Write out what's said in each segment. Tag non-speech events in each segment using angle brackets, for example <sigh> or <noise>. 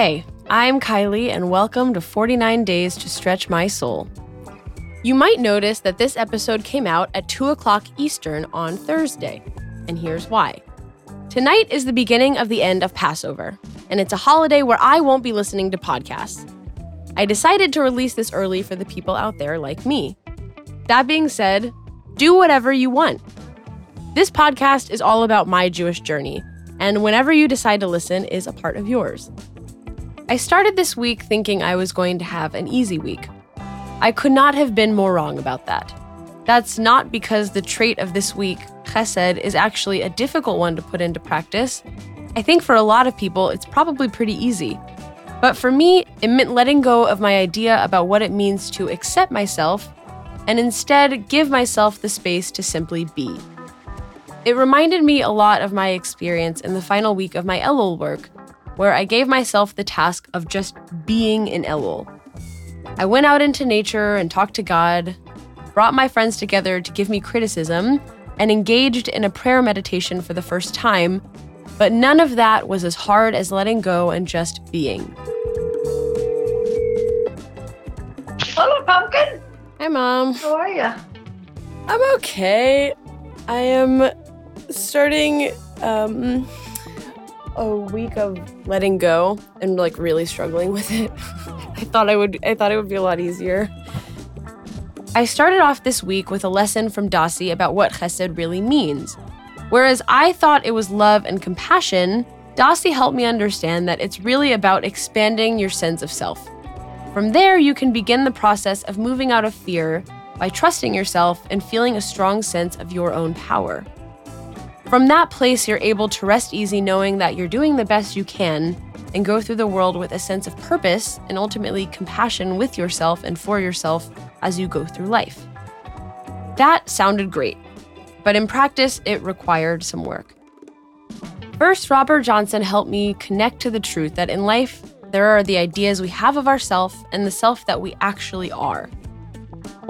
Hey, I'm Kylie, and welcome to 49 Days to Stretch My Soul. You might notice that this episode came out at 2 o'clock Eastern on Thursday, and here's why. Tonight is the beginning of the end of Passover, and it's a holiday where I won't be listening to podcasts. I decided to release this early for the people out there like me. That being said, do whatever you want. This podcast is all about my Jewish journey, and whenever you decide to listen is a part of yours. I started this week thinking I was going to have an easy week. I could not have been more wrong about that. That's not because the trait of this week, chesed, is actually a difficult one to put into practice. I think for a lot of people, it's probably pretty easy. But for me, it meant letting go of my idea about what it means to accept myself and instead give myself the space to simply be. It reminded me a lot of my experience in the final week of my Elul work, where I gave myself the task of just being in Elul. I went out into nature and talked to God, brought my friends together to give me criticism, and engaged in a prayer meditation for the first time, but none of that was as hard as letting go and just being. Hello, Pumpkin. Hi, Mom. How are you? I'm okay. I am starting um, a week of letting go and like really struggling with it. <laughs> I thought I would I thought it would be a lot easier. I started off this week with a lesson from Dasi about what chesed really means. Whereas I thought it was love and compassion, Dasi helped me understand that it's really about expanding your sense of self. From there, you can begin the process of moving out of fear by trusting yourself and feeling a strong sense of your own power. From that place, you're able to rest easy knowing that you're doing the best you can and go through the world with a sense of purpose and ultimately compassion with yourself and for yourself as you go through life. That sounded great, but in practice, it required some work. First, Robert Johnson helped me connect to the truth that in life, there are the ideas we have of ourselves and the self that we actually are.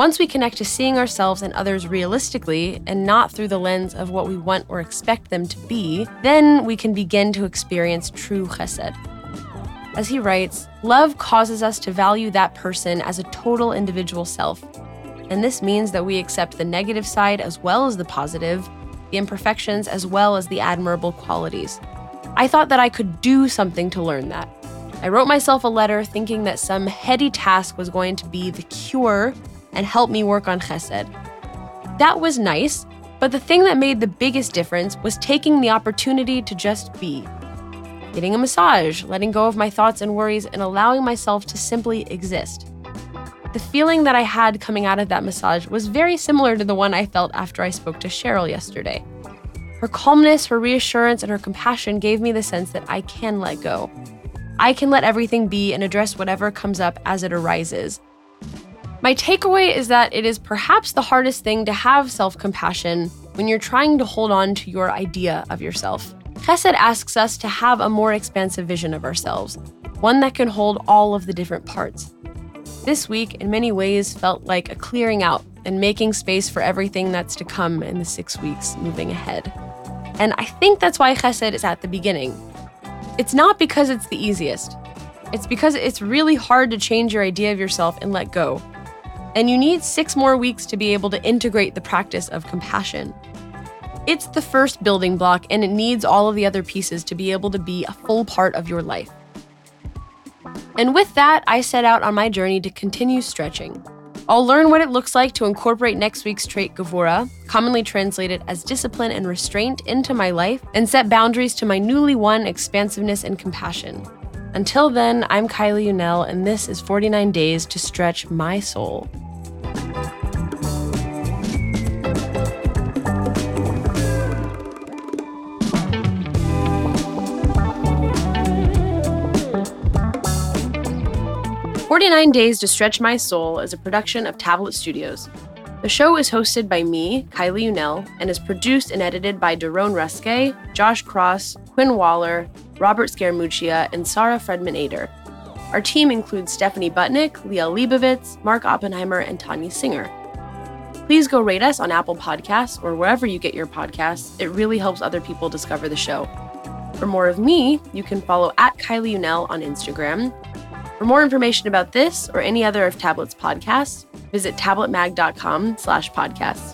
Once we connect to seeing ourselves and others realistically and not through the lens of what we want or expect them to be, then we can begin to experience true chesed. As he writes, love causes us to value that person as a total individual self. And this means that we accept the negative side as well as the positive, the imperfections as well as the admirable qualities. I thought that I could do something to learn that. I wrote myself a letter thinking that some heady task was going to be the cure and help me work on chesed. That was nice, but the thing that made the biggest difference was taking the opportunity to just be. Getting a massage, letting go of my thoughts and worries, and allowing myself to simply exist. The feeling that I had coming out of that massage was very similar to the one I felt after I spoke to Cheryl yesterday. Her calmness, her reassurance, and her compassion gave me the sense that I can let go. I can let everything be and address whatever comes up as it arises, my takeaway is that it is perhaps the hardest thing to have self compassion when you're trying to hold on to your idea of yourself. Chesed asks us to have a more expansive vision of ourselves, one that can hold all of the different parts. This week, in many ways, felt like a clearing out and making space for everything that's to come in the six weeks moving ahead. And I think that's why Chesed is at the beginning. It's not because it's the easiest, it's because it's really hard to change your idea of yourself and let go and you need six more weeks to be able to integrate the practice of compassion. It's the first building block, and it needs all of the other pieces to be able to be a full part of your life. And with that, I set out on my journey to continue stretching. I'll learn what it looks like to incorporate next week's trait Gevura, commonly translated as discipline and restraint, into my life and set boundaries to my newly won expansiveness and compassion. Until then, I'm Kylie Unell, and this is 49 Days to Stretch My Soul. Forty-nine Days to Stretch My Soul is a production of Tablet Studios. The show is hosted by me, Kylie Unell, and is produced and edited by Daron Ruske, Josh Cross, Quinn Waller, Robert Scaramuccia, and Sarah Fredman Ader. Our team includes Stephanie Butnick, Liel Leibovitz, Mark Oppenheimer, and Tanya Singer. Please go rate us on Apple Podcasts or wherever you get your podcasts. It really helps other people discover the show. For more of me, you can follow at Kylie Unell on Instagram. For more information about this or any other of Tablet's podcasts, visit tabletmag.com slash podcasts.